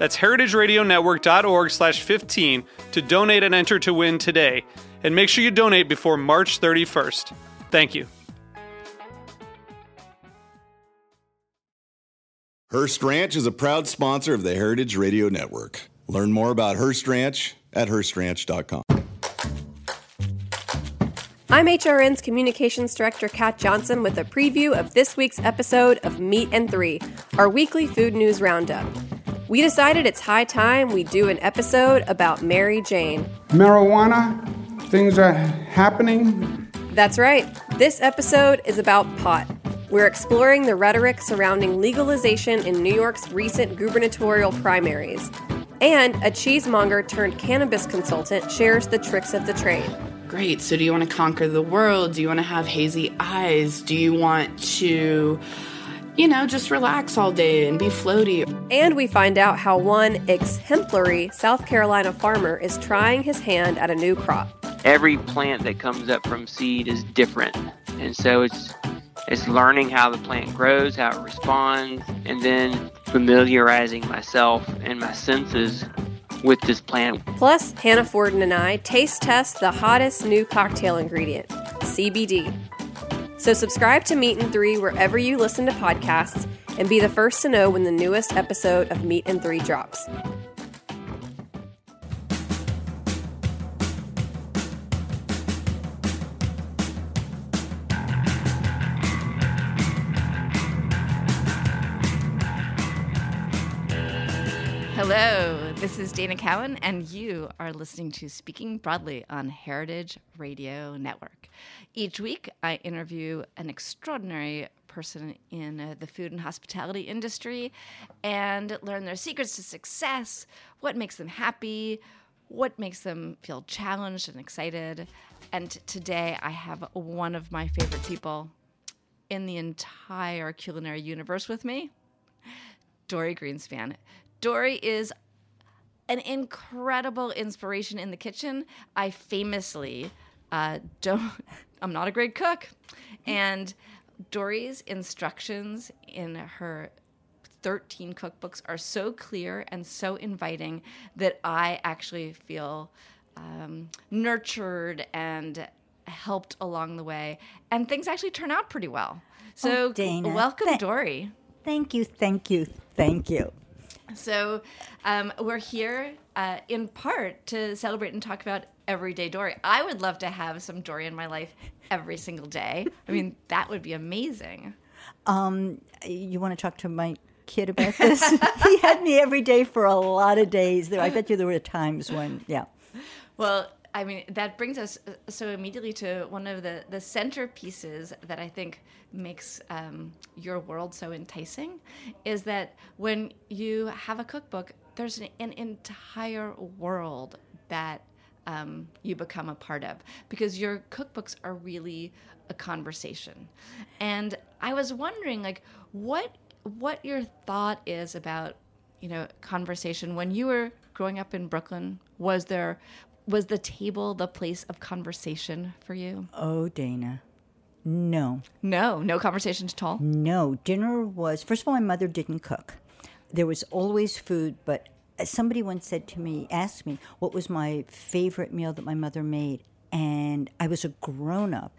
That's heritageradionetwork.org slash 15 to donate and enter to win today. And make sure you donate before March 31st. Thank you. Hearst Ranch is a proud sponsor of the Heritage Radio Network. Learn more about Hearst Ranch at HearstRanch.com. I'm HRN's Communications Director Kat Johnson with a preview of this week's episode of Meat and Three, our weekly food news roundup. We decided it's high time we do an episode about Mary Jane. Marijuana, things are happening. That's right. This episode is about pot. We're exploring the rhetoric surrounding legalization in New York's recent gubernatorial primaries. And a cheesemonger turned cannabis consultant shares the tricks of the trade. Great. So, do you want to conquer the world? Do you want to have hazy eyes? Do you want to, you know, just relax all day and be floaty? And we find out how one exemplary South Carolina farmer is trying his hand at a new crop. Every plant that comes up from seed is different. And so it's it's learning how the plant grows, how it responds, and then familiarizing myself and my senses with this plant. Plus, Hannah Fordin and I taste test the hottest new cocktail ingredient, CBD. So, subscribe to Meat and Three wherever you listen to podcasts and be the first to know when the newest episode of Meat and Three drops. Hello, this is Dana Cowin, and you are listening to Speaking Broadly on Heritage Radio Network. Each week, I interview an extraordinary person in uh, the food and hospitality industry and learn their secrets to success, what makes them happy, what makes them feel challenged and excited. And today, I have one of my favorite people in the entire culinary universe with me. Dorie Greenspan. Dorie is an incredible inspiration in the kitchen. I famously uh, don't. I'm not a great cook, and Dorie's instructions in her 13 cookbooks are so clear and so inviting that I actually feel um, nurtured and helped along the way, and things actually turn out pretty well. So, Oh, welcome, tha- Dorie. Thank you, thank you, thank you. So um, we're here uh, in part to celebrate and talk about everyday Dorie. I would love to have some Dorie in my life every single day. I mean, that would be amazing. Um, you want to talk to my kid about this? he had me every day for a lot of days. There, I bet you there were times when, yeah. Well, I mean, that brings us uh, so immediately to one of the, the centerpieces that I think makes um, your world so enticing is that when you have a cookbook, there's an, an entire world that um, you become a part of because your cookbooks are really a conversation. And I was wondering, like, what what your thought is about you know conversation when you were growing up in Brooklyn. Was there was the table the place of conversation for you? Oh, Dana. No, No, no conversations at all. no. Dinner was, first of all, my mother didn't cook. There was always food, but uh, somebody once said to me, asked me, what was my favorite meal that my mother made? And I was a grown up.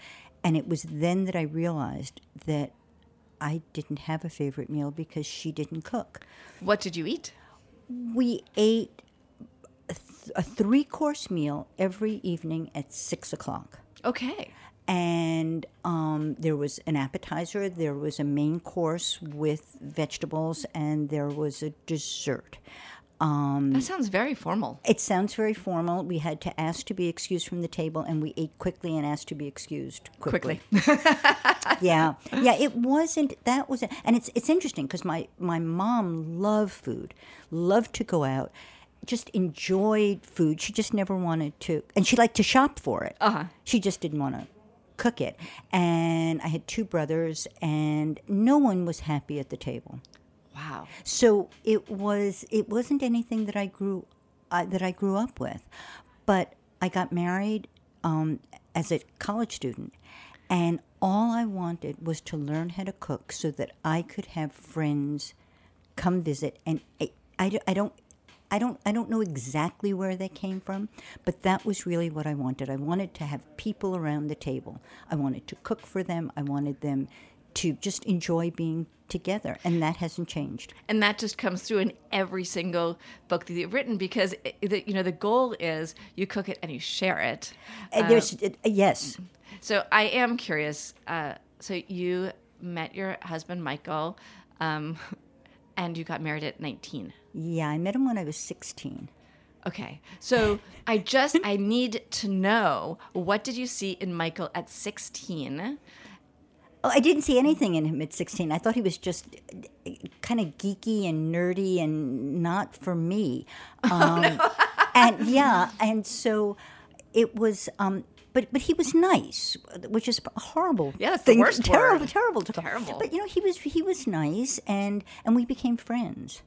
And it was then that I realized that I didn't have a favorite meal because she didn't cook. What did you eat? We ate a, th- a three course meal every evening at six o'clock. Okay. And um, there was an appetizer, there was a main course with vegetables, and there was a dessert. Um, That sounds very formal. it sounds very formal. We had to ask to be excused from the table, and we ate quickly and asked to be excused quickly. yeah, yeah. It wasn't. That was, and it's it's interesting because my my mom loved food, loved to go out, just enjoyed food. She just never wanted to, and she liked to shop for it. Uh huh. She just didn't want to cook it. And I had two brothers, and no one was happy at the table. Wow. So it was it wasn't anything that I grew uh, that I grew up with, but I got married um, as a college student, and all I wanted was to learn how to cook so that I could have friends come visit. And I, I, I don't. I don't I don't know exactly where they came from, but that was really what I wanted. I wanted to have people around the table. I wanted to cook for them. I wanted them to just enjoy being together, and that hasn't changed. and that just comes through in every single book that you've written because the, you know the goal is you cook it and you share it. And there's uh, yes, So I am curious. Uh, so you met your husband Michael, um, and you got married at nineteen. yeah. I met him when I was sixteen. Okay, so I just I need to know what did you see in Michael at sixteen? Oh, I didn't see anything in him at 16. I thought he was just kind of geeky and nerdy and not for me. Um, and yeah, and so it was. Um, but but he was nice, which is horrible. Yeah, that's the thing. worst Terrible, word. terrible, to- Terrible. But you know, he was he was nice, and and we became friends,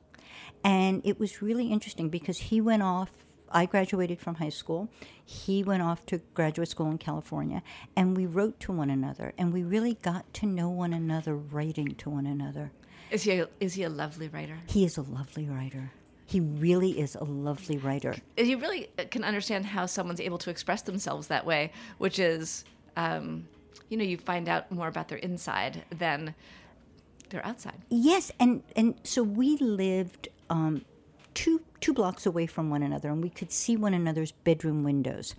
and it was really interesting because he went off. I graduated from high school. He went off to graduate school in California, and we wrote to one another, and we really got to know one another writing to one another. Is he a, is he a lovely writer? He is a lovely writer. He really is a lovely writer. You really can understand how someone's able to express themselves that way, which is, um, you know, you find out more about their inside than their outside. Yes, and and so we lived um, two two blocks away from one another, and we could see one another's bedroom windows.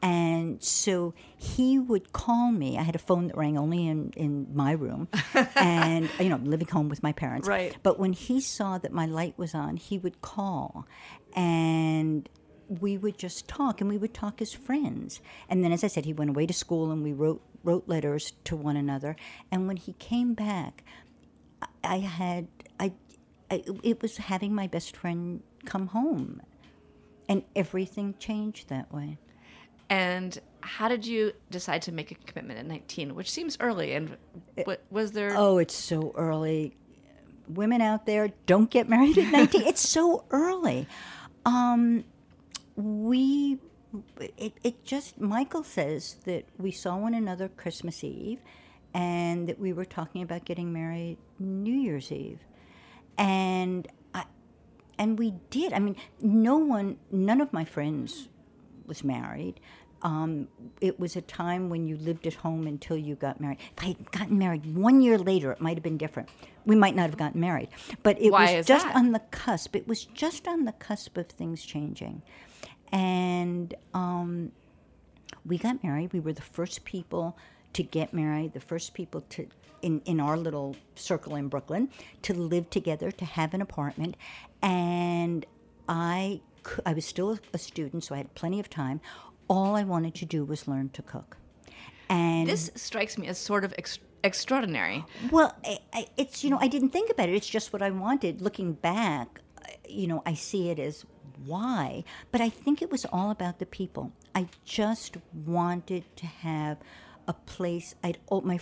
And so he would call me. I had a phone that rang only in, in my room, and you know, living home with my parents. Right. But when he saw that my light was on, he would call, and we would just talk, and we would talk as friends. And then, as I said, he went away to school, and we wrote wrote letters to one another. And when he came back, I had I, I it was having my best friend come home, and everything changed that way. And how did you decide to make a commitment at 19, which seems early? And what, was there? Oh, it's so early. Women out there, don't get married at nineteen. it's so early. Um, we it, it just Michael says that we saw one another Christmas Eve, and that we were talking about getting married New Year's Eve, and I, and we did. I mean, no one, none of my friends was married. Um, it was a time when you lived at home until you got married. If I had gotten married one year later, it might have been different. We might not have gotten married, but it Why was just that? on the cusp. It was just on the cusp of things changing, and um, we got married. We were the first people to get married, the first people to in, in our little circle in Brooklyn to live together, to have an apartment, and I I was still a student, so I had plenty of time. All I wanted to do was learn to cook, and This strikes me as sort of ex- extraordinary. well, I, I, it's you know I didn't think about it. It's just what I wanted. Looking back, you know, I see it as why, but I think it was all about the people. I just wanted to have a place. I'd oh, my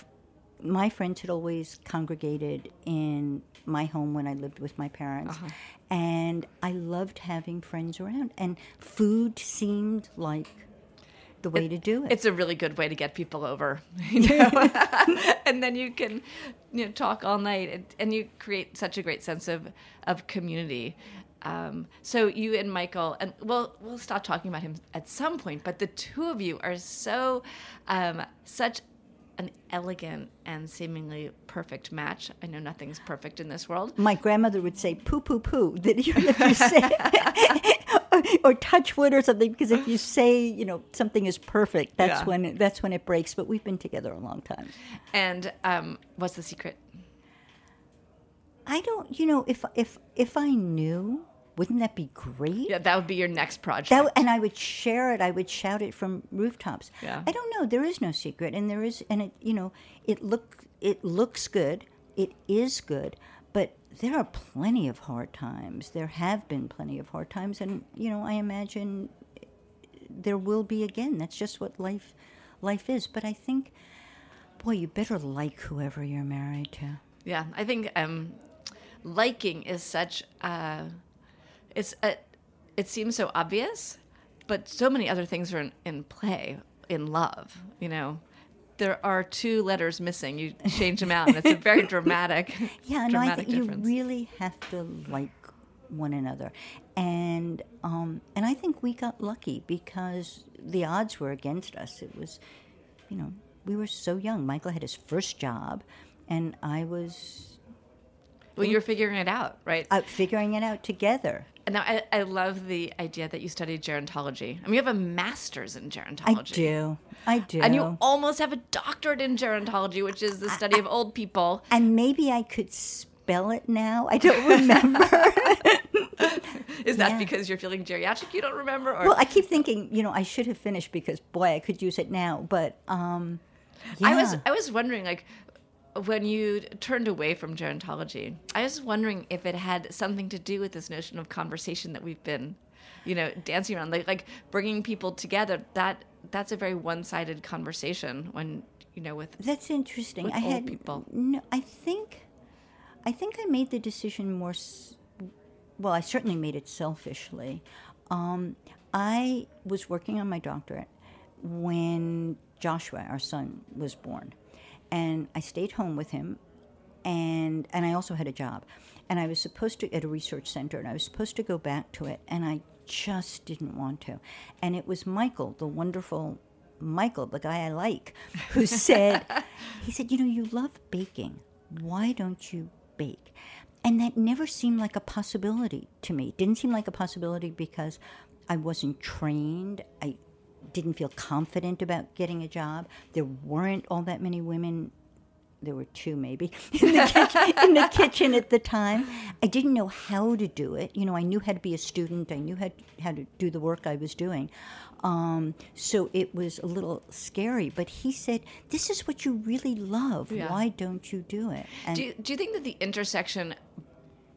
my friends had always congregated in my home when I lived with my parents, and I loved having friends around. And food seemed like the way to do it. It's a really good way to get people over, you know? and then you can, you know, talk all night, and, and you create such a great sense of of community. Um, so you and Michael, and well, we'll stop talking about him at some point. But the two of you are so um, such an elegant and seemingly perfect match. I know nothing's perfect in this world. my grandmother would say poo poo poo that you if you say or touch wood or something because if you say you know something is perfect, that's Yeah. when it, that's when it breaks. But we've been together a long time. And um, what's the secret? I don't, you know, if if if I knew, wouldn't that be great? Yeah, that would be your next project. That, and I would share it. I would shout it from rooftops. Yeah. I don't know. There is no secret, and there is, and it, you know, it look it looks good. It is good, but there are plenty of hard times. There have been plenty of hard times, and you know, I imagine there will be again. That's just what life life is. But I think, boy, you better like whoever you're married to. Yeah, I think um, liking is such. Uh, it's a, it seems so obvious, but so many other things are in, in play in love. You know, there are two letters missing. You change them out, and it's a very dramatic. Yeah, no, I dramatic think you difference. really have to like one another, and um, and I think we got lucky because the odds were against us. It was, you know, we were so young. Michael had his first job, and I was well, you're figuring it out, right? out figuring it out together. Now, I, I love the idea that you studied gerontology. I mean, you have a master's in gerontology. I do, I do, And you almost have a doctorate in gerontology, which is the study of old people. and maybe I could spell it now. I don't remember. Is that Yeah. because you're feeling geriatric? You don't remember? Or well, I keep thinking, you know, I should have finished because boy, I could use it now. But um, yeah. I was I was wondering like when you turned away from gerontology, I was wondering if it had something to do with this notion of conversation that we've been, you know, dancing around, like like bringing people together. That that's a very one-sided conversation when you know with That's interesting. with I old had people. no. I think, I think I made the decision more. Well, I certainly made it selfishly. Um, I was working on my doctorate when Joshua, our son, was born, and I stayed home with him, and and I also had a job, and I was supposed to at a research center, and I was supposed to go back to it, and I just didn't want to, and it was Michael, the wonderful Michael, the guy I like, who said, he said, you know, you love baking. Why don't you bake? And that never seemed like a possibility to me. Didn't seem like a possibility because I wasn't trained. I didn't feel confident about getting a job. There weren't all that many women. There were two, maybe, in the, kitchen, in the kitchen at the time. I didn't know how to do it. You know, I knew how to be a student. I knew how, how to do the work I was doing. Um, so it was a little scary. But he said, "This is what you really love. Yeah. Why don't you do it?" And Do you, do you think that the intersection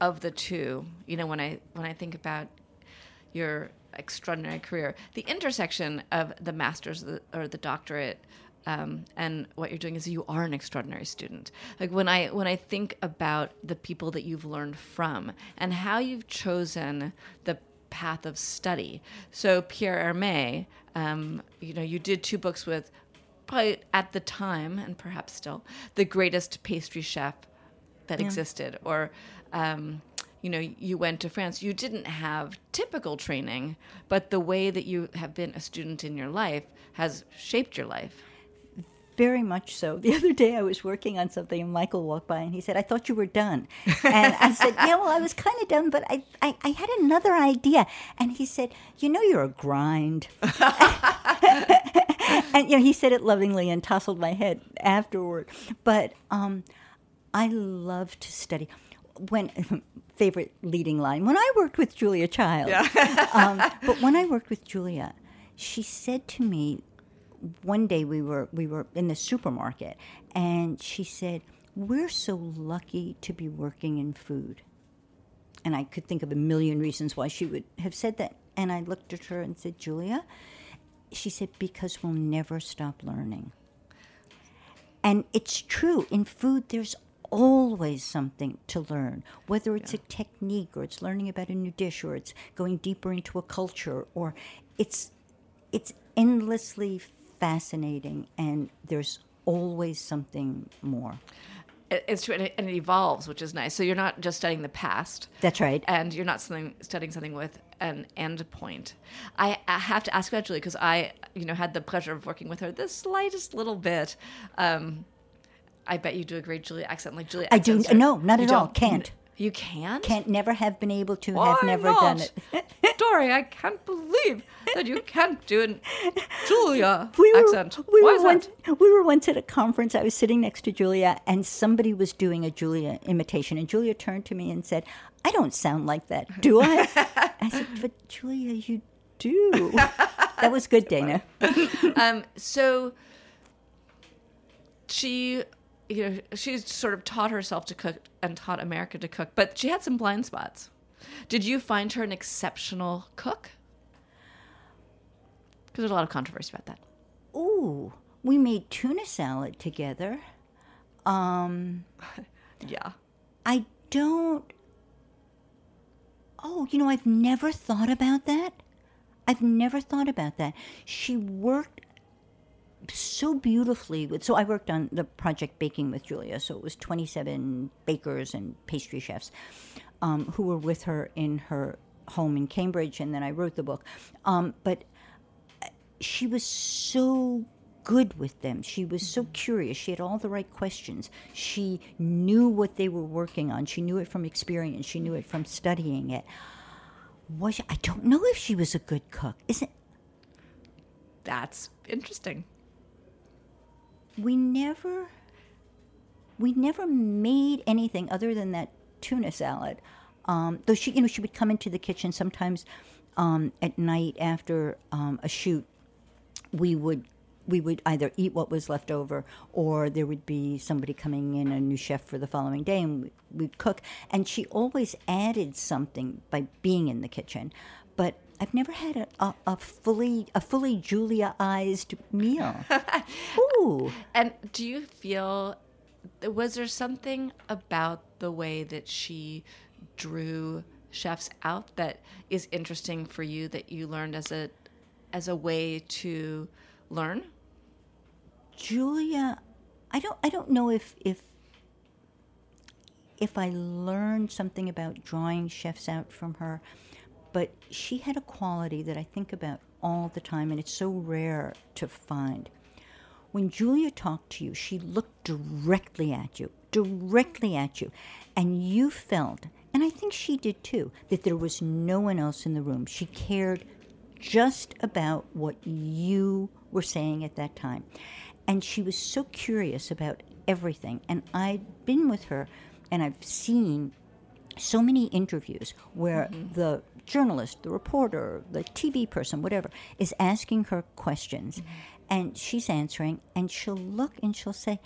of the two, you know, when I when I think about your extraordinary career, the intersection of the master's or the doctorate um, and what you're doing is you are an extraordinary student. Like when I when I think about the people that you've learned from and how you've chosen the path of study. So Pierre Hermé, um, you know, you did two books with probably at the time and perhaps still the greatest pastry chef that existed or um, you know you went to france you didn't have typical training but the way that you have been a student in your life has shaped your life Very much so. The other day I was working on something and Michael walked by and he said, I thought you were done. And I said, Yeah, well, I was kind of done, but I, I, I had another idea. And he said, You know, you're a grind. and, you know, he said it lovingly and tousled my head afterward. But um, I love to study. When favorite leading line when I worked with Julia Child, um, but when I worked with Julia, she said to me one day we were we were in the supermarket and she said we're so lucky to be working in food. And i could think of a million reasons why she would have said that. And i looked at her and said julia she said because we'll never stop learning. And it's true. In food there's always something to learn whether it's a technique or it's learning about a new dish or it's going deeper into a culture or it's it's endlessly fascinating and there's always something more. It's true and it, and it evolves which is nice. So you're not just studying the past. That's right. And you're not something, studying something with an end point. I, I have to ask about Julia because I, you know, had the pleasure of working with her the slightest little bit. Um, I bet you do a great Julia accent, like Julia. I do- are- no, not at all. Can't. You can't? Can't never have been able to, Why have never done it. Dorie, I can't believe that you can't do an Julia we were, accent. We Why were is once, that? We were once at a conference. I was sitting next to Julia, and somebody was doing a Julia imitation. And Julia turned to me and said, "I don't sound like that, do I?" I said, "But Julia, you do." that was good, Dana. Um, so she, you know, she's sort of taught herself to cook and taught America to cook, but she had some blind spots. Did you find her an exceptional cook? Because there's a lot of controversy about that. Ooh, we made tuna salad together. Um, Yeah. I don't. Oh, you know, I've never thought about that. I've never thought about that. She worked so beautifully with. So I worked on the project Baking with Julia. So it was 27 bakers and pastry chefs um, who were with her in her home in Cambridge, and then I wrote the book. Um, but she was so good with them. She was so curious. She had all the right questions. She knew what they were working on. She knew it from experience. She knew it from studying it. Was she, I don't know if she was a good cook. Isn't That's interesting. We never we never made anything other than that tuna salad. Um, though she, you know, she would come into the kitchen sometimes um, at night after um, a shoot. We would we would either eat what was left over, or there would be somebody coming in, a new chef for the following day, and we- we'd cook. And she always added something by being in the kitchen. But I've never had a, a, a fully a fully Julia-ized meal. Ooh. And do you feel was there something about the way that she drew chefs out that is interesting for you that you learned as a as a way to learn? Julia, I don't I don't know if if if I learned something about drawing chefs out from her, but she had a quality that I think about all the time and it's so rare to find. When Julia talked to you, she looked directly at you, directly at you, and you felt, and I think she did too, that there was no one else in the room. She cared just about what you were saying at that time. And she was so curious about everything. And I'd been with her and I've seen so many interviews where mm-hmm. the journalist, the reporter, the TV person, whatever, is asking her questions mm-hmm. and she's answering and she'll look and she'll say,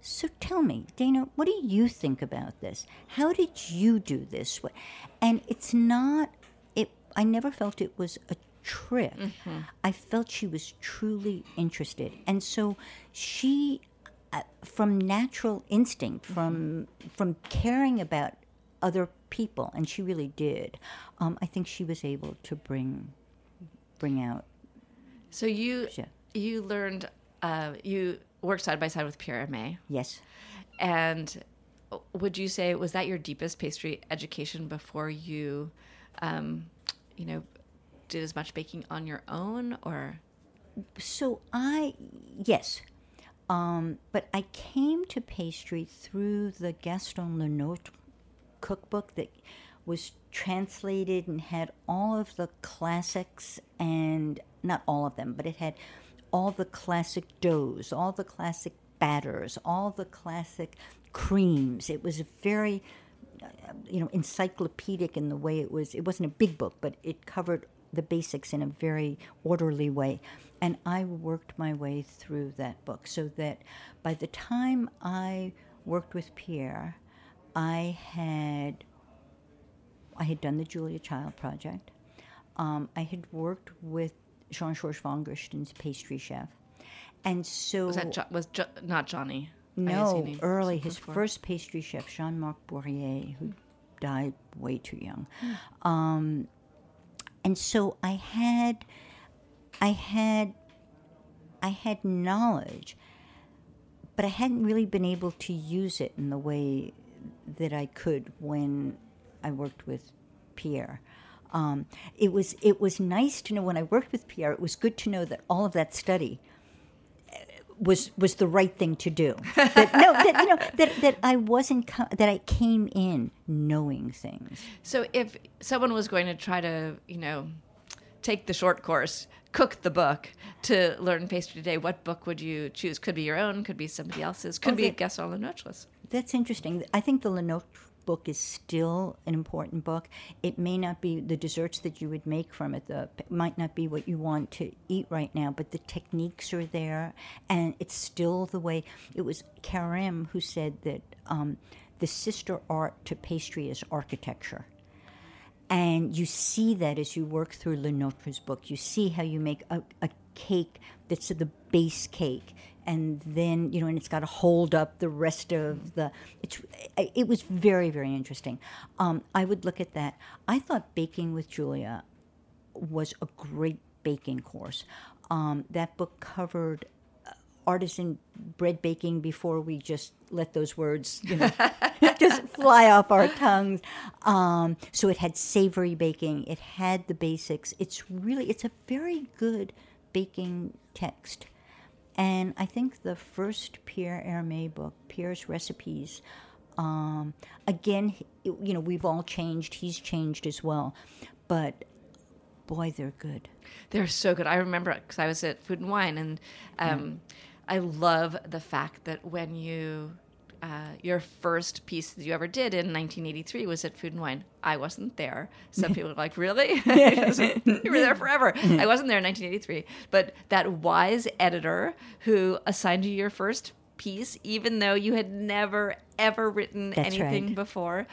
so tell me, Dana, what do you think about this? How did you do this? And it's not it I never felt it was a trick. Mm-hmm. I felt she was truly interested. And so she uh, from natural instinct, from from caring about other people, and she really did. Um, I think she was able to bring bring out. So you Yeah. you learned uh, you worked side by side with Pierre Hermé, Yes, and would you say was that your deepest pastry education before you, um, you know, did as much baking on your own, or so I yes, um, but I came to pastry through the Gaston Lenotre cookbook that was translated and had all of the classics and not all of them, but it had all the classic doughs, all the classic batters, all the classic creams. It was very you know encyclopedic in the way it was it wasn't a big book but it covered the basics in a very orderly way and i worked my way through that book so that by the time i worked with pierre i had i had done the julia child project um, i had worked with jean-georges Vongerichten's pastry chef and so was that jo- was jo- not Johnny? I guess he no, early. His before. first pastry chef, Jean Marc Bourrier, who died way too young. Hmm. Um, and so I had, I had, I had knowledge, but I hadn't really been able to use it in the way that I could when I worked with Pierre. Um, it was it was nice to know when I worked with Pierre. It was good to know that all of that study was was the right thing to do. That, no, that, you know that that I wasn't that I came in knowing things. So if someone was going to try to, you know, take the short course, cook the book to learn pastry today, what book would you choose? Could be your own, could be somebody else's, could Oh, be that- Gaston Lenotre's. That's interesting. I think the Lenotre book is still an important book. It may not be the desserts that you would make from it. The might not be what you want to eat right now, but the techniques are there, and it's still the way. It was Carême who said that um, the sister art to pastry is architecture. And you see that as you work through Lenotre's book. You see how you make a, a cake that's the base cake. And then, you know, and it's got to hold up the rest of the. It's, it was very, very interesting. Um, I would look at that. I thought Baking with Julia was a great baking course. Um, that book covered uh, artisan bread baking before we just let those words, you know, just fly off our tongues. Um, so it had savory baking. It had the basics. It's really, it's a very good baking text. And I think the first Pierre Hermé book, Pierre's Recipes, um, again, you know, we've all changed. He's changed as well. But boy, they're good. They're so good. I remember because I was at Food and Wine, and um, I love the fact that when you uh, your first piece that you ever did in 1983 was at Food and Wine. I wasn't there. Some people are like, "Really? you were there forever." I wasn't there in 1983, but that wise editor who assigned you your first piece, even though you had never ever written That's anything right. before.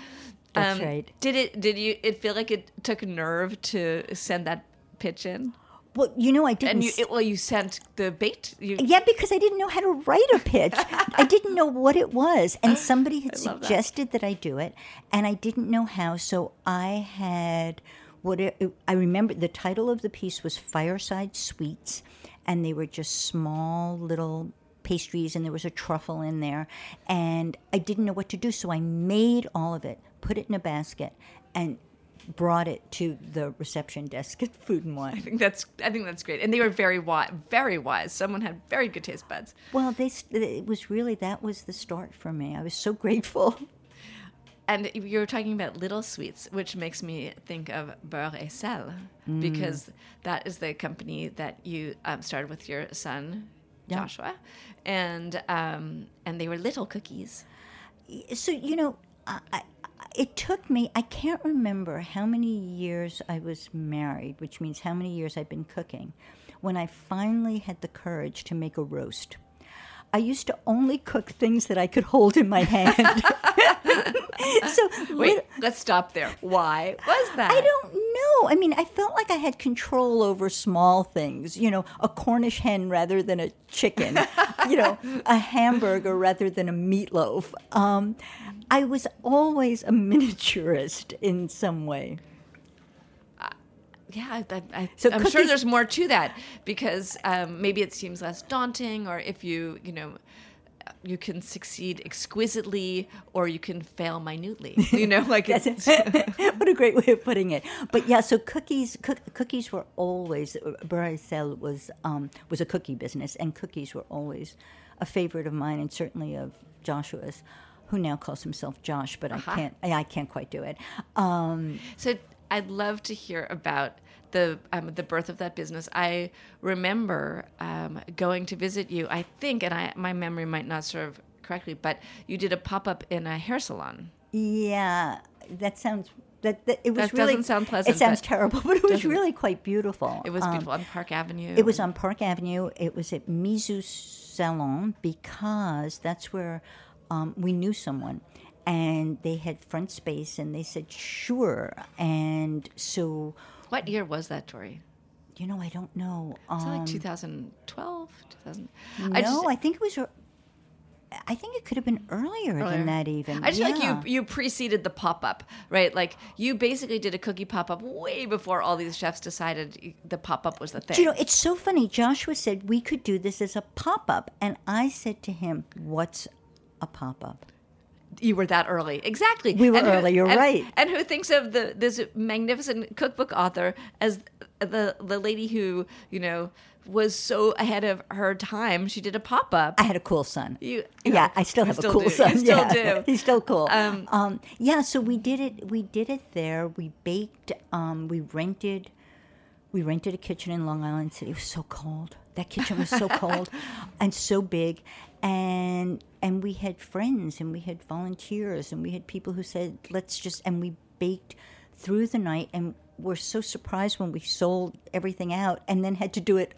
um, right. Did it? Did you? It feel like it took nerve to send that pitch in? Well, you know, I didn't. And you, it, well, you sent the bait. You, Yeah, because I didn't know how to write a pitch. I didn't know what it was. And somebody had love that. suggested that. I do it, and I didn't know how. So I had what it, I remember the title of the piece was Fireside Sweets, and they were just small little pastries, and there was a truffle in there. And I didn't know what to do. So I made all of it, put it in a basket, and brought it to the reception desk at Food and Wine. I think that's. I think that's great. And they were very wise. Very wise. Someone had very good taste buds. Well, they, it was really that was the start for me. I was so grateful. And you were talking about little sweets, which makes me think of Beurre et Sel, Mm. because that is the company that you um, started with your son, Joshua, and um, and they were little cookies. So you know, I, I, it took me. I can't remember how many years I was married, which means how many years I've been cooking, when I finally had the courage to make a roast. I used to only cook things that I could hold in my hand. so Wait, lit- let's stop there. Why was that? I don't know. I mean, I felt like I had control over small things. You know, a Cornish hen rather than a chicken. you know, a hamburger rather than a meatloaf. Um, I was always a miniaturist in some way. Yeah, I, I, I, So I'm sure there's more to that because um, maybe it seems less daunting, or if you, you know, you can succeed exquisitely, or you can fail minutely. You know, like it's, what a great way of putting it. But yeah, so cookies, cook, cookies were always Sel was um, was a cookie business, and cookies were always a favorite of mine, and certainly of Joshua's, who now calls himself Josh, but I can't, I, I can't quite do it. Um, So I'd love to hear about the um, the birth of that business. I remember um, going to visit you. I think, and I my memory might not serve correctly, but you did a pop up in a hair salon. Yeah, that sounds. That, that it was That really doesn't sound pleasant, It sounds terrible, but it was really quite beautiful. It was Um, beautiful on Park Avenue. It was on Park Avenue. It was at Mizu Salon because that's where um, we knew someone, and they had front space, and they said sure, and so What year was that, Dorie? you know I don't know. Was it Um, like 2012, 2000? no, I, just, I think it was. I think it could have been earlier, earlier. than that. Even I just feel Yeah. like you you preceded the pop up, right? Like you basically did a cookie pop up way before all these chefs decided the pop up was the thing. Do you know, it's so funny. Joshua said we could do this as a pop up. And I said to him, What's a pop up? You were that early. Exactly. We were who- early, you're and- right. And who thinks of the this magnificent cookbook author as the the lady who you know was so ahead of her time. She did a pop up. I had a cool son. You- yeah, you- I still have still a cool do. son. You still yeah, do. he's still cool. Um, Um, yeah, so we did it. We did it there. We baked. Um, we rented. We rented a kitchen in Long Island City. It was so cold. That kitchen was so cold and so big, and and we had friends and we had volunteers and we had people who said, "Let's just." And we baked through the night and were so surprised when we sold everything out and then had to do it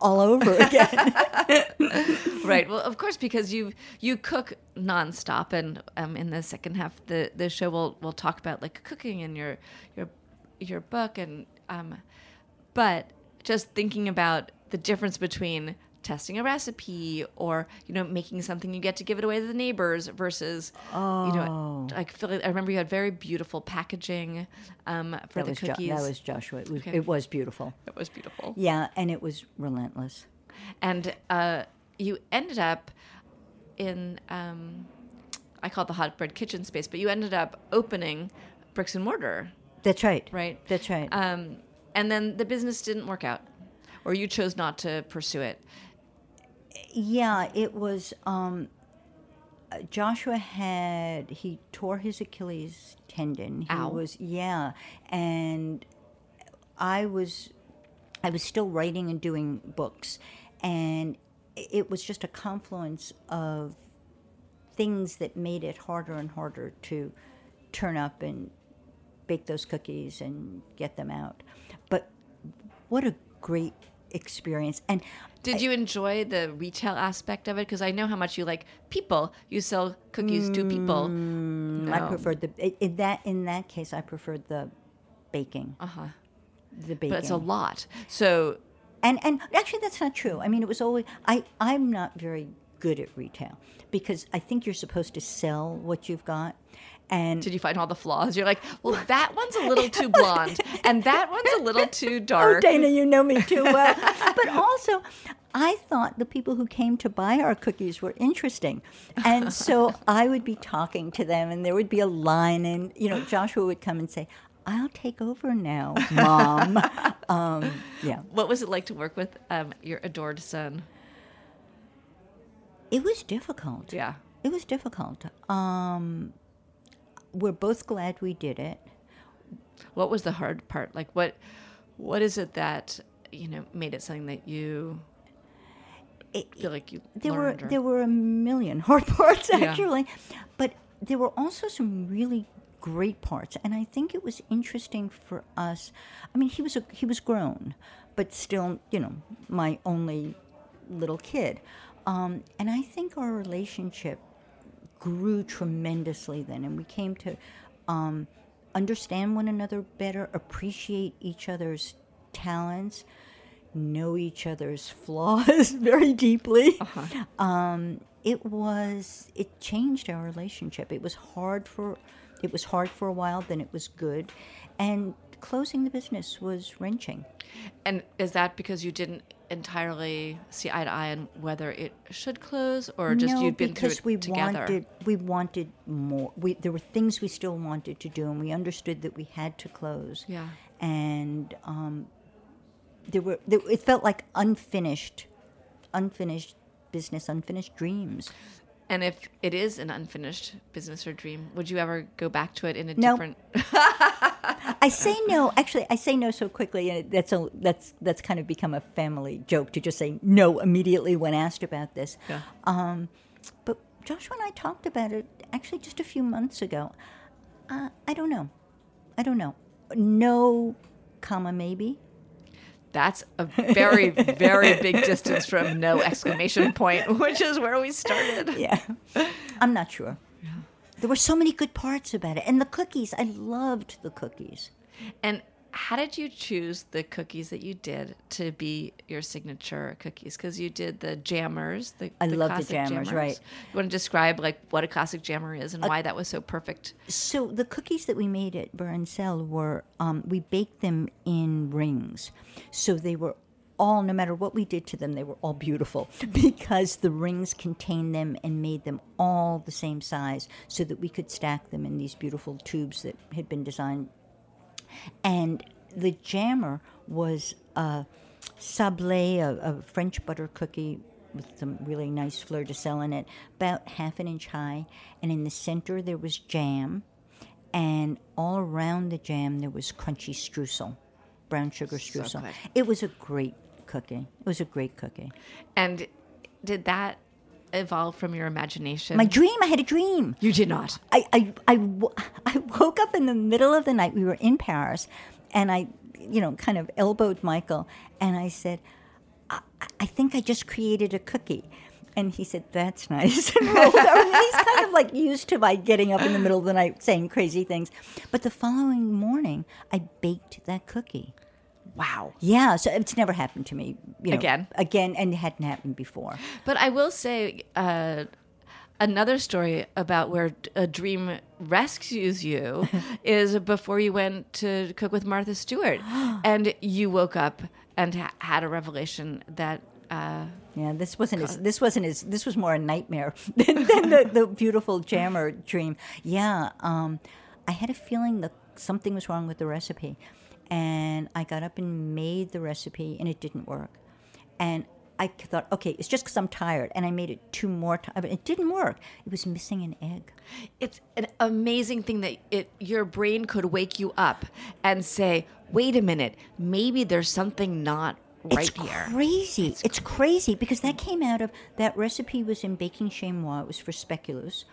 all over again. right. Well, of course, because you you cook nonstop, and um, in the second half of the the show, we'll we'll talk about like cooking and your your your book, and um, but just thinking about the difference between testing a recipe or you know making something you get to give it away to the neighbors versus you know I feel like, I remember you had very beautiful packaging um, for that the was jo- cookies. that was Joshua. It was, Okay. it was beautiful. it was beautiful. Yeah, and it was relentless. and uh, you ended up in um, I call it the hot bread kitchen space, but you ended up opening bricks and mortar, That's right. right? That's right. Um, and then the business didn't work out, or you chose not to pursue it. Yeah, it was. Um, Joshua had he tore his Achilles tendon. He Ow. was yeah, and I was I was still writing and doing books, and it was just a confluence of things that made it harder and harder to turn up and bake those cookies and get them out. But what a great experience! And Did you enjoy the retail aspect of it? Because I know how much you like people. You sell cookies to people. Mm, I preferred the in that in that case. I preferred the baking. Uh huh. The baking, but it's a lot. So and and actually that's not true. I mean, it was always I. I'm not very good at retail because I think you're supposed to sell what you've got, and did you find all the flaws? You're like, well, that one's a little too blonde, and that one's a little too dark. Oh, Dana, you know me too well. but also, I thought the people who came to buy our cookies were interesting. And so I would be talking to them, and there would be a line, and, you know, Joshua would come and say, I'll take over now, Mom. um, yeah. What was it like to work with um, your adored son? It was difficult. Yeah. It was difficult. Um, we're both glad we did it. What was the hard part? Like what what is it that you know made it something that you feel like you there were or- there were a million hard parts Yeah. actually but there were also some really great parts and i think it was interesting for us i mean he was a, he was grown but still you know my only little kid um, and i think our relationship grew tremendously then and we came to um, understand one another better appreciate each other's talents know each other's flaws very deeply. Um, it was it changed our relationship. It was hard for it was hard for a while then it was good. And closing the business was wrenching and is that because you didn't entirely see eye to eye on whether it should close or just no, you'd been through because it we together? wanted we wanted more. We there were things we still wanted to do, and we understood that we had to close. Yeah. and um, there were there, it felt like unfinished, unfinished business, unfinished dreams. And if it is an unfinished business or dream, would you ever go back to it in a No. different I say no. Actually, I say no so quickly, and that's a, that's that's kind of become a family joke to just say no immediately when asked about this. Yeah. Um, but Joshua and I talked about it actually just a few months ago. Uh, I don't know. I don't know. No, comma maybe. That's a very, very big distance from no exclamation point, which is where we started. Yeah, I'm not sure. There were so many good parts about it, and the cookies. I loved the cookies. And how did you choose the cookies that you did to be your signature cookies? Because you did the jammers. The, I love the classic jammers, right. You want to describe like what a classic jammer is and why that was so perfect? So the cookies that we made at Beurre et Sel were um, we baked them in rings, so they were all no matter what we did to them, they were all beautiful because the rings contained them and made them all the same size, so that we could stack them in these beautiful tubes that had been designed. And the jammer was a sablé, a, a French butter cookie with some really nice fleur de sel in it, about half an inch high, and in the center there was jam, and all around the jam there was crunchy streusel, brown sugar streusel. good. It was a great cookie. It was a great cookie. And did that evolve from your imagination? My dream, I had a dream. you did not. I, I, I, I woke up in the middle of the night. We were in Paris, and I, you know, kind of elbowed Michael, and I said, I, I think I just created a cookie. And he said, "That's nice." And rolled over. And he's kind of like used to my getting up in the middle of the night saying crazy things. But the following morning, I baked that cookie. Wow. Yeah, so it's never happened to me you know, Again? Again, and it hadn't happened before. But I will say uh, another story about where a dream rescues you is before you went to cook with Martha Stewart, and you woke up and ha- had a revelation that. Uh, Yeah, this wasn't as this wasn't as this was more a nightmare than, than the, the beautiful jammer dream. Yeah, um, I had a feeling that something was wrong with the recipe, and I got up and made the recipe, and it didn't work. And I thought, okay, it's just because I'm tired, and I made it two more times. It didn't work. It was missing an egg. it's an amazing thing that it your brain could wake you up and say, "Wait a minute, maybe there's something not right it's here." crazy. It's, crazy because that came out of that recipe was in Baking Chez Moi. It was for speculoos.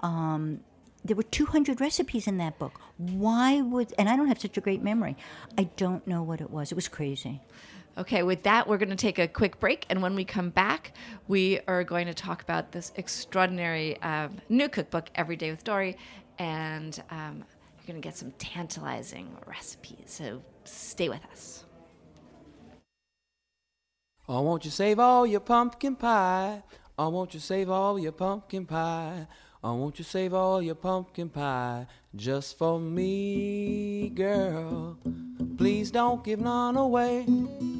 Um, there were 200 recipes in that book. Why would and I don't have such a great memory. I don't know what it was. It was crazy. Okay, with that, we're going to take a quick break. And when we come back, we are going to talk about this extraordinary um, new cookbook, Every Day with Dorie. And um, you're going to get some tantalizing recipes. So stay with us. Oh, won't you save all your pumpkin pie? Oh, won't you save all your pumpkin pie? Oh, won't you save all your pumpkin pie just for me, girl? Please don't give none away.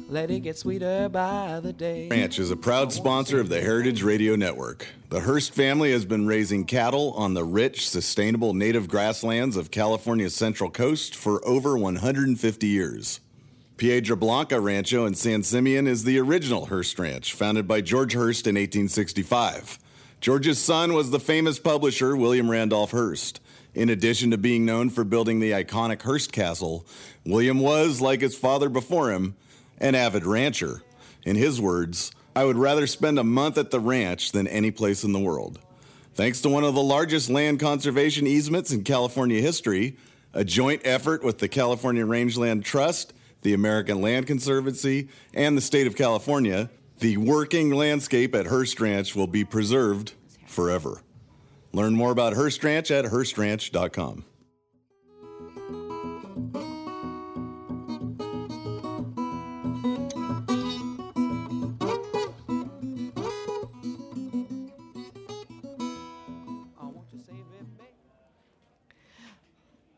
Let it get sweeter by the day. Ranch is a proud sponsor of the Heritage Radio Network. The Hearst family has been raising cattle on the rich, sustainable native grasslands of California's Central Coast for over 150 years. Piedra Blanca Rancho in San Simeon is the original Hearst Ranch, founded by George Hearst in 1865. George's son was the famous publisher William Randolph Hearst. In addition to being known for building the iconic Hearst Castle, William was, like his father before him, an avid rancher. In his words, I would rather spend a month at the ranch than any place in the world. Thanks to one of the largest land conservation easements in California history, a joint effort with the California Rangeland Trust, the American Land Conservancy, and the state of California, the working landscape at Hearst Ranch will be preserved forever. Learn more about Hearst Ranch at HearstRanch.com.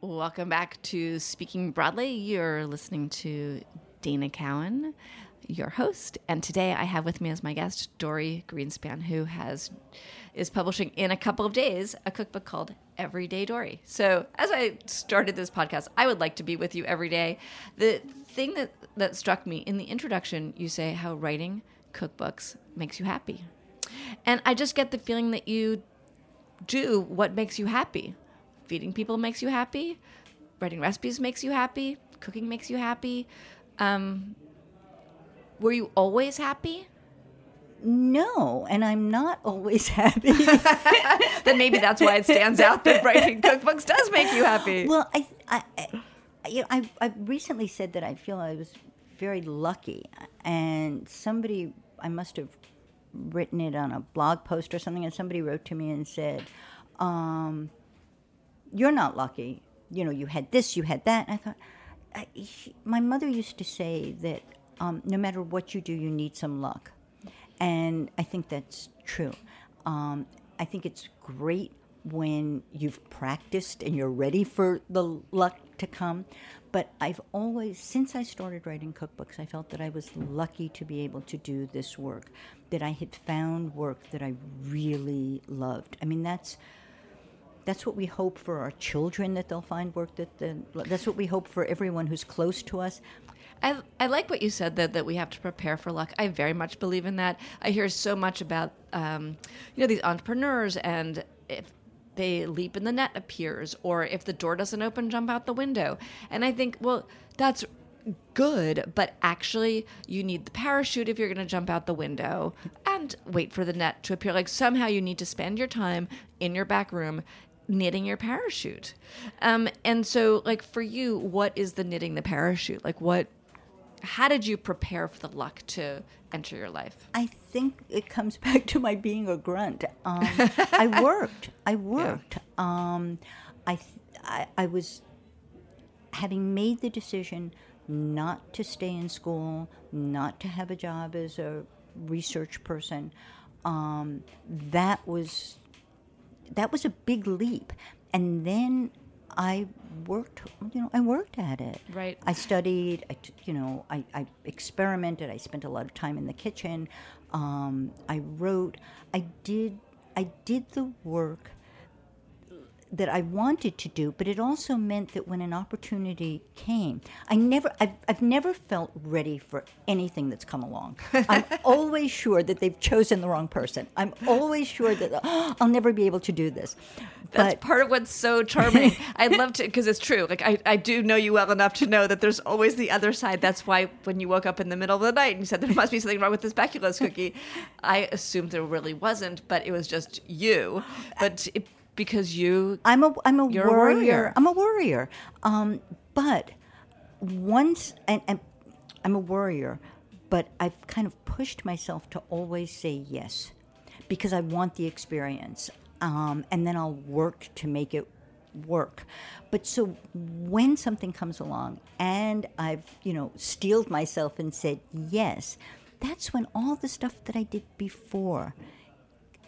Welcome back to Speaking Broadly. You're listening to Dana Cowin, your host, and today I have with me as my guest Dorie Greenspan, who has is publishing in a couple of days a cookbook called Everyday Dorie. So, as I started this podcast, I would like to be with you every day. The thing that that struck me in the introduction, you say how writing cookbooks makes you happy, and I just get the feeling that you do what makes you happy. Feeding people makes you happy. Writing recipes makes you happy. Cooking makes you happy. Um, were you always happy? No, and I'm not always happy. Then maybe that's why it stands out that writing cookbooks does make you happy. Well, I, I, I, you know, I, I recently said that I feel I was very lucky, and somebody, I must have written it on a blog post or something, and somebody wrote to me and said, um, "You're not lucky. You know, you had this, you had that." And I thought, I, my mother used to say that um, no matter what you do, you need some luck, and I think that's true. Um, I think it's great when you've practiced and you're ready for the luck to come. But I've always, since I started writing cookbooks, I felt that I was lucky to be able to do this work, that I had found work that I really loved. I mean, that's that's what we hope for our children that they'll find work that that's what we hope for everyone who's close to us. I, I like what you said that, that we have to prepare for luck. I very much believe in that. I hear so much about um, you know these entrepreneurs and if they leap in the net appears or if the door doesn't open jump out the window. And I think well that's good, but actually you need the parachute if you're going to jump out the window and wait for the net to appear. Like somehow you need to spend your time in your back room knitting your parachute. Um, and so like for you, what is the knitting the parachute? Like what how did you prepare for the luck to enter your life? I think it comes back to my being a grunt. Um, I worked. I worked. Yeah. Um, I, I, I was having made the decision not to stay in school, not to have a job as a research person. Um, that was that was a big leap, and then I worked, you know, I worked at it. Right. I studied, I, you know, I, I experimented. I spent a lot of time in the kitchen. Um, I wrote. I did. I did the work that I wanted to do, but it also meant that when an opportunity came, I never, I've, I've never felt ready for anything that's come along. I'm always sure that they've chosen the wrong person. I'm always sure that oh, I'll never be able to do this. That's but, part of what's so charming. I love to because it's true. Like I, I do know you well enough to know that there's always the other side. That's why when you woke up in the middle of the night and you said there must be something wrong with this speculoos cookie, I assumed there really wasn't, but it was just you. But it, because you I'm a I'm a warrior. a warrior. I'm a warrior. Um, but once and, and I'm a warrior, but I've kind of pushed myself to always say yes because I want the experience. Um, and then I'll work to make it work. But so when something comes along and I've, you know, steeled myself and said yes, that's when all the stuff that I did before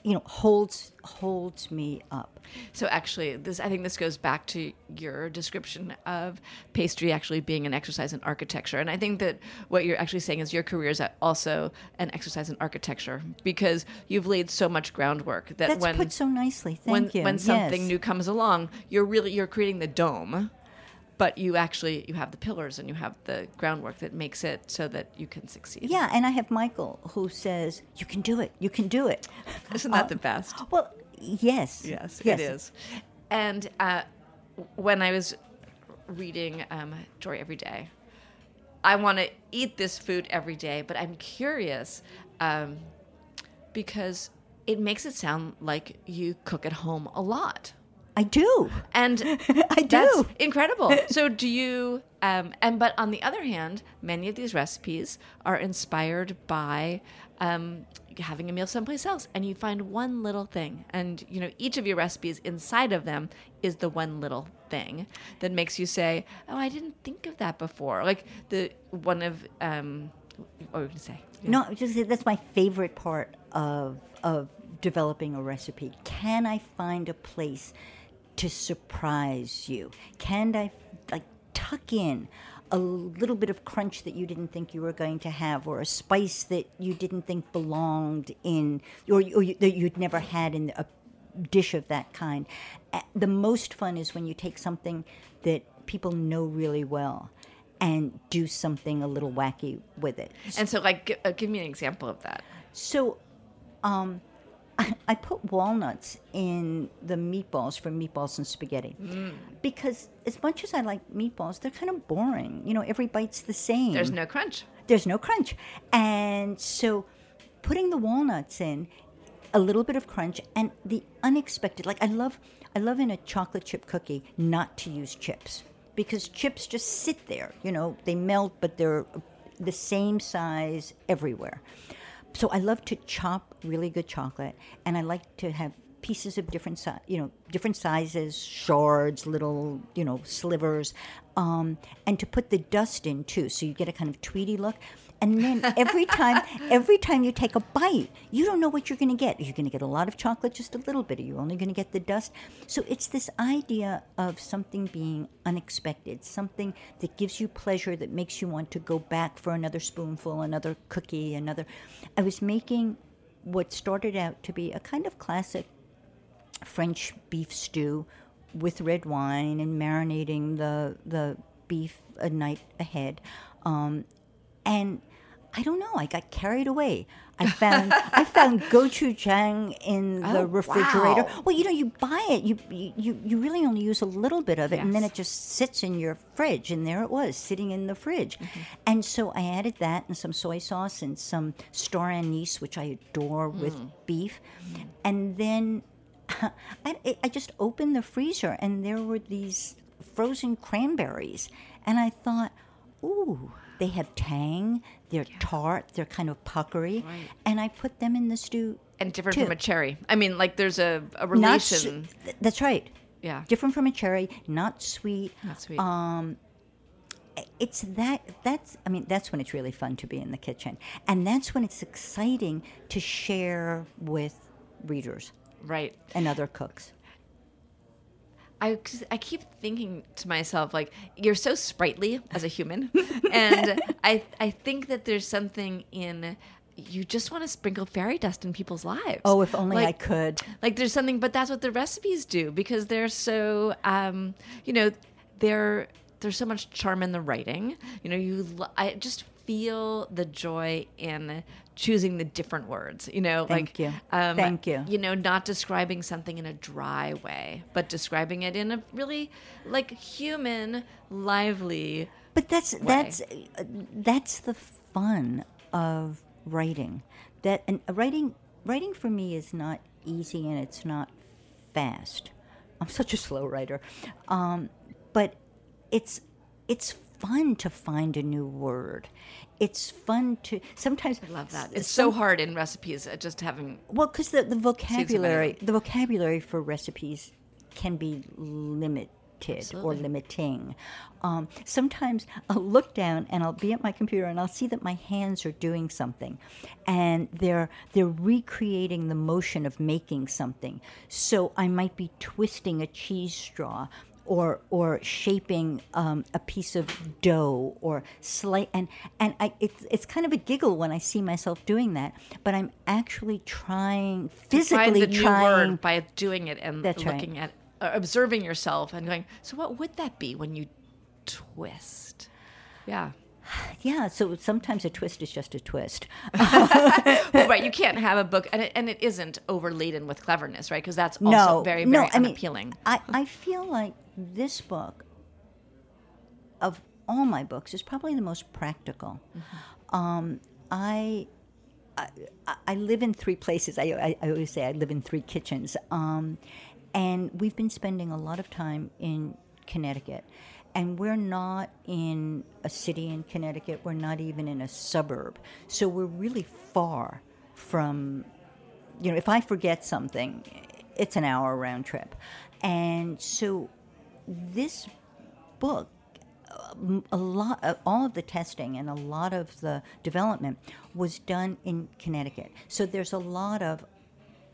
you know holds holds me up. So actually this i think this goes back to your description of pastry actually being an exercise in architecture. And i think that what you're actually saying is your career is also an exercise in architecture because you've laid so much groundwork that That's when put so nicely. thank when, you. when something yes. new comes along you're really you're creating the dome but you actually you have the pillars and you have the groundwork that makes it so that you can succeed. Yeah and i have michael who says you can do it you can do it. Isn't that uh, the best? well yes. Yes, yes. it is. And uh, when i was reading um, joy every day i want to eat this food every day but i'm curious um, because it makes it sound like you cook at home a lot I do. And I do. incredible. So do you um, and but on the other hand, many of these recipes are inspired by um, having a meal someplace else and you find one little thing and you know each of your recipes inside of them is the one little thing that makes you say oh i didn't think of that before like the one of um what were you going to say yeah. no just that's my favorite part of of developing a recipe can i find a place to surprise you? Can I like tuck in a little bit of crunch that you didn't think you were going to have, or a spice that you didn't think belonged in, or, or you, that you'd never had in a dish of that kind? The most fun is when you take something that people know really well and do something a little wacky with it. And so, like, uh, give me an example of that. So, um, I, put walnuts in the meatballs for meatballs and spaghetti mm. because as much as I like meatballs, they're kind of boring. You know, every bite's the same. There's no crunch. There's no crunch, and so putting the walnuts in, a little bit of crunch, and the unexpected. Like I love, I love in a chocolate chip cookie not to use chips because chips just sit there. You know, they melt, but they're the same size everywhere so I love to chop really good chocolate, and I like to have pieces of different size, you know, different sizes, shards, little, you know, slivers, um, and to put the dust in too, so you get a kind of tweedy look. And then every time, every time you take a bite, you don't know what you're going to get. You're going to get a lot of chocolate, just a little bit. Are you only going to get the dust? So it's this idea of something being unexpected, something that gives you pleasure, that makes you want to go back for another spoonful, another cookie, another. I was making what started out to be a kind of classic French beef stew with red wine and marinating the the beef a night ahead. Um, and I don't know. I got carried away. I found I found gochujang in the Oh, refrigerator. wow. Well, you know, you buy it. You you you really only use a little bit of it, and then it just sits in your fridge. And there it was, sitting in the fridge. Mm-hmm. And so I added that and some soy sauce and some star anise, which I adore with Mm. beef. And then I, I just opened the freezer, and there were these frozen cranberries, and I thought, ooh. They have tang, they're tart, they're kind of puckery, and I put them in the stew. And different too. from a cherry. I mean, like there's a, a su- relation. th- that's right. Yeah. Different from a cherry, not sweet. Not sweet. Um, it's that that's I mean that's when it's really fun to be in the kitchen, and that's when it's exciting to share with readers right. and other cooks. I, I keep thinking to myself, like, you're so sprightly as a human. and I, I think that there's something in you just want to sprinkle fairy dust in people's lives. Oh, if only I could. Like, there's something, but that's what the recipes do because they're so, um, you know, they're there's so much charm in the writing. You know, you I just feel the joy in choosing the different words. You know, Thank like you. Um, Thank you. You know, not describing something in a dry way, but describing it in a really like human, lively. But that's that's uh, that's the fun of writing. That and writing writing for me is not easy and it's not fast. I'm such a slow writer, um, but it's it's fun to find a new word. It's fun to sometimes. I love that. It's so hard in recipes, uh, just having Well, because the, the vocabulary, the vocabulary for recipes can be limited or limiting. Um, sometimes I'll look down and I'll be at my computer and I'll see that my hands are doing something, and they're they're recreating the motion of making something. So I might be twisting a cheese straw. Or, or shaping um, a piece of dough or slight and and I, it's it's kind of a giggle when I see myself doing that, but I'm actually trying to physically find the trying word by doing it and That's right. looking at, uh, observing yourself and going. So, what would that be when you twist? Yeah. Yeah, so sometimes a twist is just a twist. well, right, you can't have a book, and it, and it isn't overladen with cleverness, right? Because that's also no, very, no, very I mean, unappealing. I, I feel like this book, of all my books, is probably the most practical. Mm-hmm. Um, I, I I live in three places. I, I, I always say I live in three kitchens. Um, and we've been spending a lot of time in Connecticut. And we're not in a city in Connecticut. We're not even in a suburb. So we're really far from, you know, if I forget something, it's an hour round trip. And so this book a lot all of the testing and a lot of the development was done in Connecticut. So there's a lot of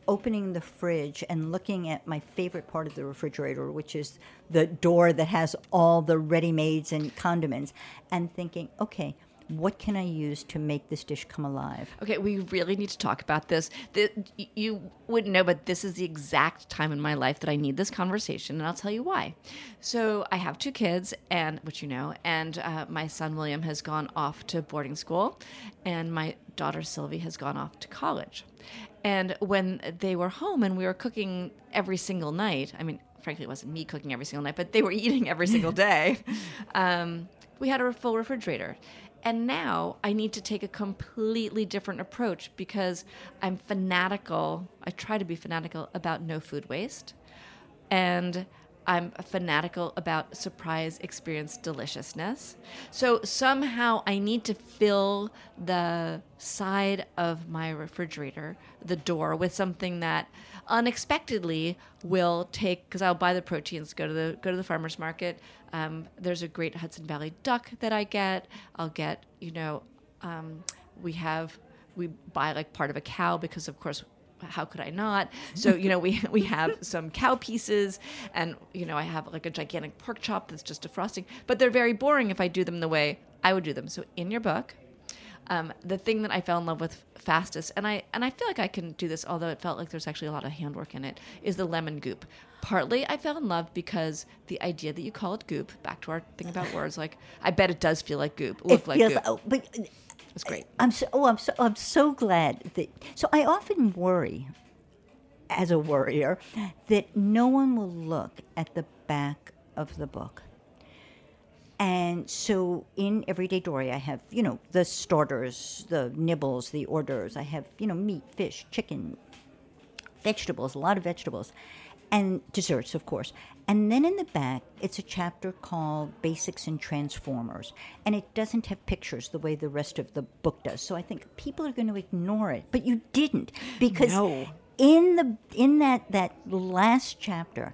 opening the fridge and looking at my favorite part of the refrigerator, which is the door that has all the ready-mades and condiments, and thinking, okay, what can I use to make this dish come alive? Okay, we really need to talk about this. The, you wouldn't know, but this is the exact time in my life that I need this conversation, and I'll tell you why. So I have two kids, and which you know, and uh, my son William has gone off to boarding school, and my daughter Sylvie has gone off to college. And when they were home and we were cooking every single night, I mean, frankly, it wasn't me cooking every single night, but they were eating every single day. Um, we had a full refrigerator. And now I need to take a completely different approach because I'm fanatical. I try to be fanatical about no food waste. And I'm fanatical about surprise experience deliciousness. So somehow I need to fill the side of my refrigerator, the door, with something that unexpectedly will take because I'll buy the proteins, go to the go to the farmers market. Um, there's a great Hudson Valley duck that I get. I'll get, you know, um, we have we buy like part of a cow because of course how could I not? So you know we we have some cow pieces, and you know I have like a gigantic pork chop that's just defrosting. But they're very boring if I do them the way I would do them. So in your book, Um, the thing that I fell in love with fastest, and I and I feel like I can do this, although it felt like there's actually a lot of handwork in it, is the lemon goop. Partly, I fell in love because the idea that you call it goop. Back to our thing about words, like I bet it does feel like goop, look it like feels, goop. oh, but it's great. I'm so oh I'm so I'm so glad that so I often worry as a worrier that no one will look at the back of the book. And so in Everyday Dorie, I have, you know, the starters, the nibbles, the orders. I have, you know, meat, fish, chicken, vegetables, a lot of vegetables, and desserts, of course. And then in the back, it's a chapter called Basics and Transformers. And it doesn't have pictures the way the rest of the book does. So I think people are going to ignore it. But you didn't. Because No. in the in that, that last chapter,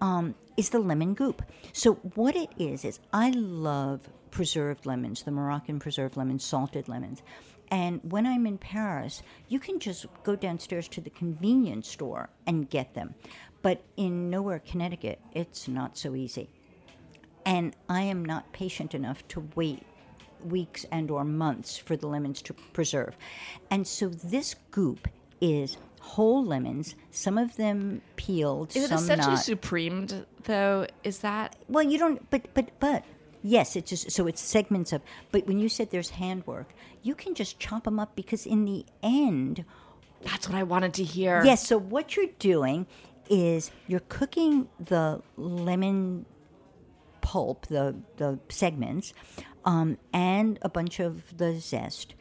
um, is the lemon goop. So what it is is I love preserved lemons, the Moroccan preserved lemons, salted lemons. And when I'm in Paris, you can just go downstairs to the convenience store and get them. But in nowhere Connecticut, it's not so easy. And I am not patient enough to wait weeks and or months for the lemons to preserve. And so this goop is whole lemons, some of them peeled, Is it essentially not. supremed though? Is that Well, you don't. But but but yes, it's just so it's segments of. But when you said there's handwork, you can just chop them up because in the end, that's what I wanted to hear? yes. So what you're doing is you're cooking the lemon pulp, the the segments, um, and a bunch of the zest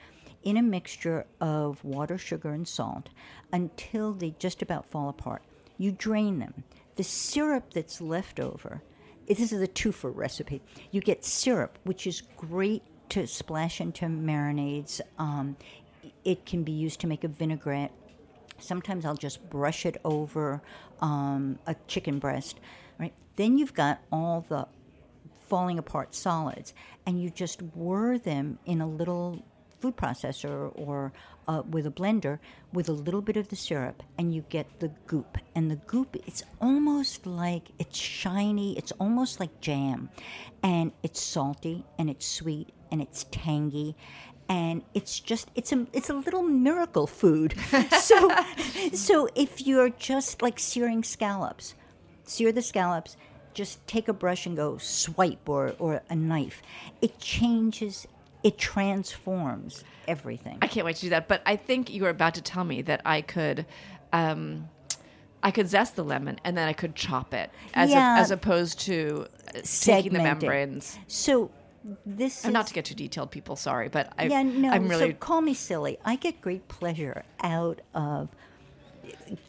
in a mixture of water, sugar, and salt until they just about fall apart. You drain them. The syrup that's left over, this is a twofer recipe. You get syrup, which is great to splash into marinades. Um, it can be used to make a vinaigrette. Sometimes I'll just brush it over um, a chicken breast. Right. Then you've got all the falling apart solids, and you just whir them in a little food processor or uh, with a blender with a little bit of the syrup, and you get the goop. And the goop, it's almost like it's shiny, it's almost like jam, and it's salty and it's sweet and it's tangy. And it's just it's a it's a little miracle food. so so if you're just like searing scallops, sear the scallops, just take a brush and go swipe or, or a knife. It changes, it transforms everything. I can't wait to do that. But I think you were about to tell me that I could, um, I could zest the lemon and then I could chop it as Yeah. a, as opposed to uh, taking the membranes. So this And is not to get too detailed, people. Sorry, but I, yeah, no. I'm really So call me silly. I get great pleasure out of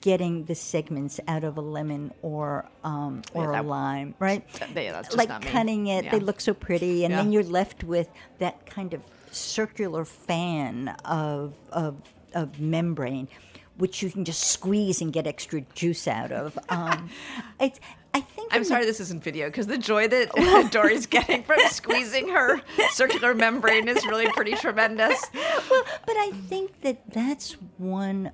getting the segments out of a lemon or um, or Yeah, a lime, right? yeah, that's just like cutting it. They look so pretty, and then you're left with that kind of circular fan of of, of membrane. Which you can just squeeze and get extra juice out of. Um, it's, I think. I'm in the- sorry this isn't video because the joy that Dorie's getting from squeezing her circular membrane is really pretty tremendous. well, but I think that that's one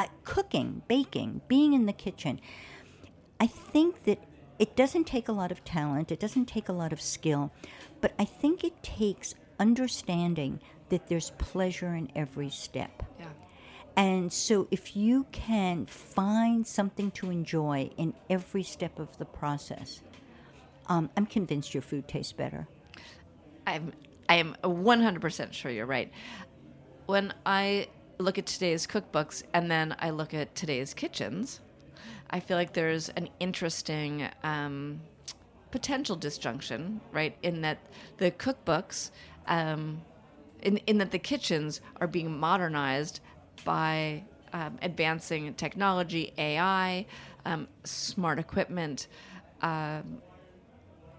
uh, cooking, baking, being in the kitchen. I think that it doesn't take a lot of talent, it doesn't take a lot of skill, but I think it takes understanding that there's pleasure in every step. Yeah. And so, if you can find something to enjoy in every step of the process, um, I'm convinced your food tastes better. I'm I am 100% sure you're right. When I look at today's cookbooks and then I look at today's kitchens, I feel like there's an interesting um, potential disjunction, right? In that the cookbooks, um, in in that the kitchens are being modernized by um, advancing technology, AI, um, smart equipment. Um,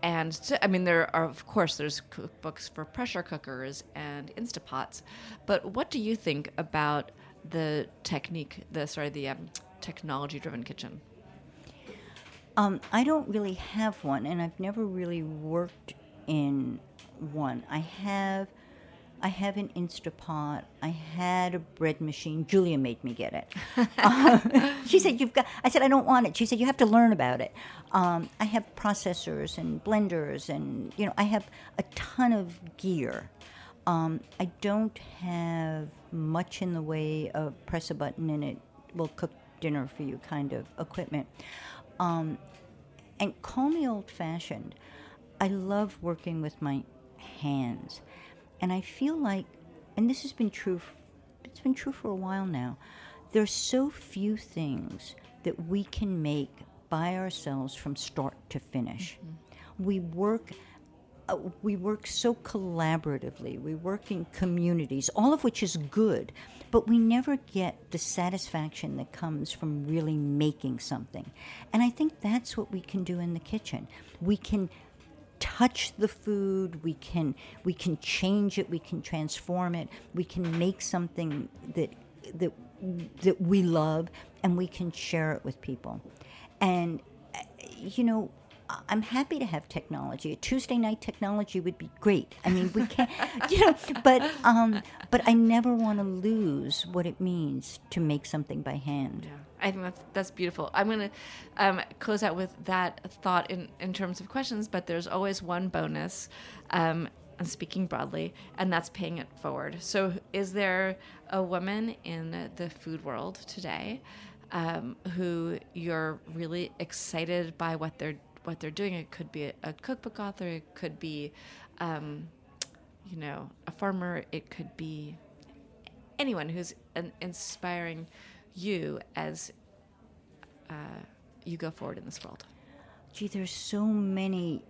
and I mean, there are of course there's cookbooks for pressure cookers and Instapots, but what do you think about the technique, the sorry, the um, technology-driven kitchen? Um, I don't really have one, and I've never really worked in one. I have, I have an Instapot. I had a bread machine. Julia made me get it. Uh, she said, "You've got." I said, "I don't want it." She said, "You have to learn about it." Um, I have processors and blenders, and you know, I have a ton of gear. Um, I don't have much in the way of press a button and it will cook dinner for you kind of equipment. Um, and call me old fashioned. I love working with my hands. And I feel like, and this has been true, it's been true for a while now, there's so few things that we can make by ourselves from start to finish. We work uh, we work so collaboratively. We work in communities, all of which is good, but we never get the satisfaction that comes from really making something. And I think that's what we can do in the kitchen. We can touch the food, we can we can change it, we can transform it, we can make something that that that we love and we can share it with people. And uh, you know, I'm happy to have technology. A Tuesday night technology would be great. I mean, we can't, you know, but um, but I never want to lose what it means to make something by hand. I think that's that's beautiful. I'm gonna um, close out with that thought in in terms of questions, but there's always one bonus. Um, and speaking broadly, and that's paying it forward. So, is there a woman in the food world today um, who you're really excited by what they're what they're doing? It could be a, cookbook author. It could be, um, you know, a farmer. It could be anyone who's an inspiring you as uh, you go forward in this world. Gee, there's so many.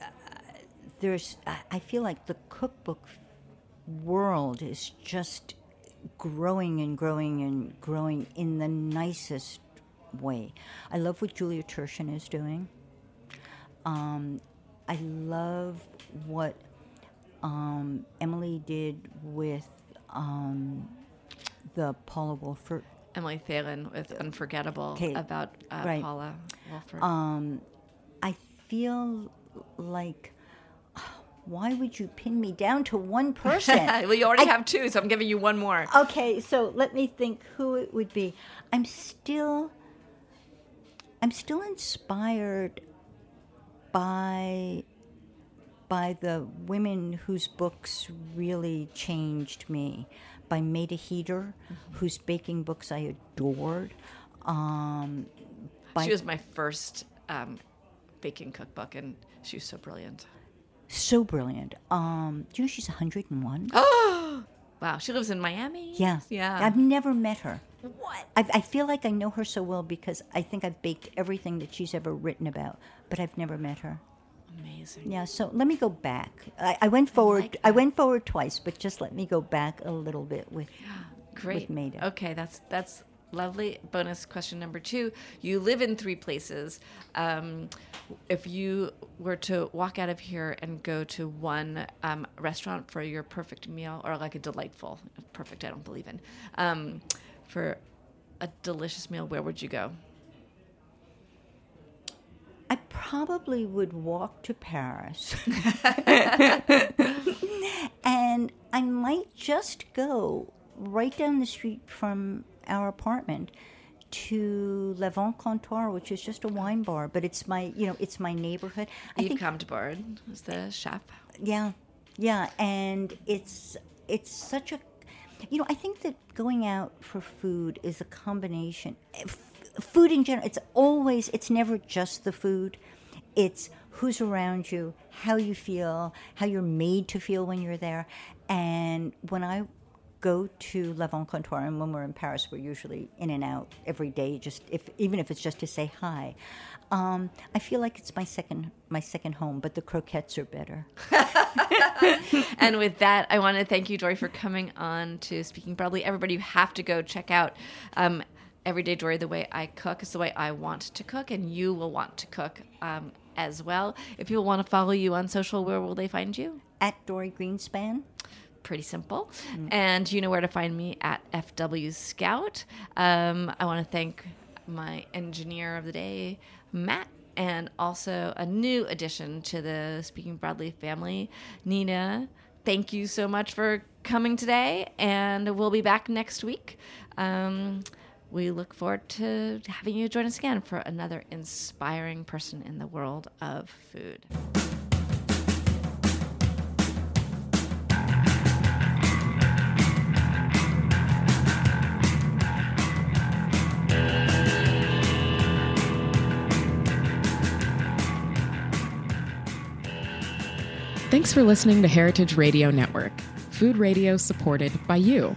Uh, there's. I feel like the cookbook world is just growing and growing and growing in the nicest way. I love what Julia Turshen is doing. Um, I love what um, Emily did with um, the Paula Wolfert Emily Thelin with Unforgettable about uh, right. Paula. Um, I feel like, why would you pin me down to one person? well, you already I- have two, so I'm giving you one more. Okay, so let me think who it would be. I'm still, I'm still inspired by, by the women whose books really changed me. By Maida Heatter, whose baking books I adored. Um, She was my first um, baking cookbook, and she was so brilliant. so brilliant. Um, do you know she's 101? Oh, wow. She lives in Miami. Yeah. Yeah. I've never met her. What? I, I feel like I know her so well because I think I've baked everything that she's ever written about, but I've never met her. Amazing. Yeah, so let me go back. I, I went forward. like I went forward twice, but just let me go back a little bit with Great. with Maida. Okay, that's that's lovely. Bonus question number two: You live in three places. Um, if you were to walk out of here and go to one um, restaurant for your perfect meal, or like a delightful, perfect, I don't believe in, um, for a delicious meal, where would you go? I probably would walk to Paris. and I might just go right down the street from our apartment to L'Avant Comptoir, which is just a wine bar, but it's my, you know, it's my neighborhood. I Yves think, Camdeborde was the chef. yeah, yeah, and it's it's such a, you know, I think that going out for food is a combination. Food in general, it's always, it's never just the food. It's who's around you, how you feel, how you're made to feel when you're there. And when I go to Avant Comptoir, and when we're in Paris, we're usually in and out every day, just if even if it's just to say hi. Um, I feel like it's my second my second home, but the croquettes are better. and with that, I want to thank you, Dorie, for coming on to Speaking Broadly. Everybody, you have to go check out um, Everyday Dorie, the way I cook is the way I want to cook, and you will want to cook um, as well. If people want to follow you on social, where will they find you? At Dorie Greenspan. Pretty simple. And you know where to find me at FW Scout. Um, I want to thank my engineer of the day, Matt, and also a new addition to the Speaking Broadly family, Nina. Thank you so much for coming today, and we'll be back next week. Um, we look forward to having you join us again for another inspiring person in the world of food. Thanks for listening to Heritage Radio Network, food radio supported by you.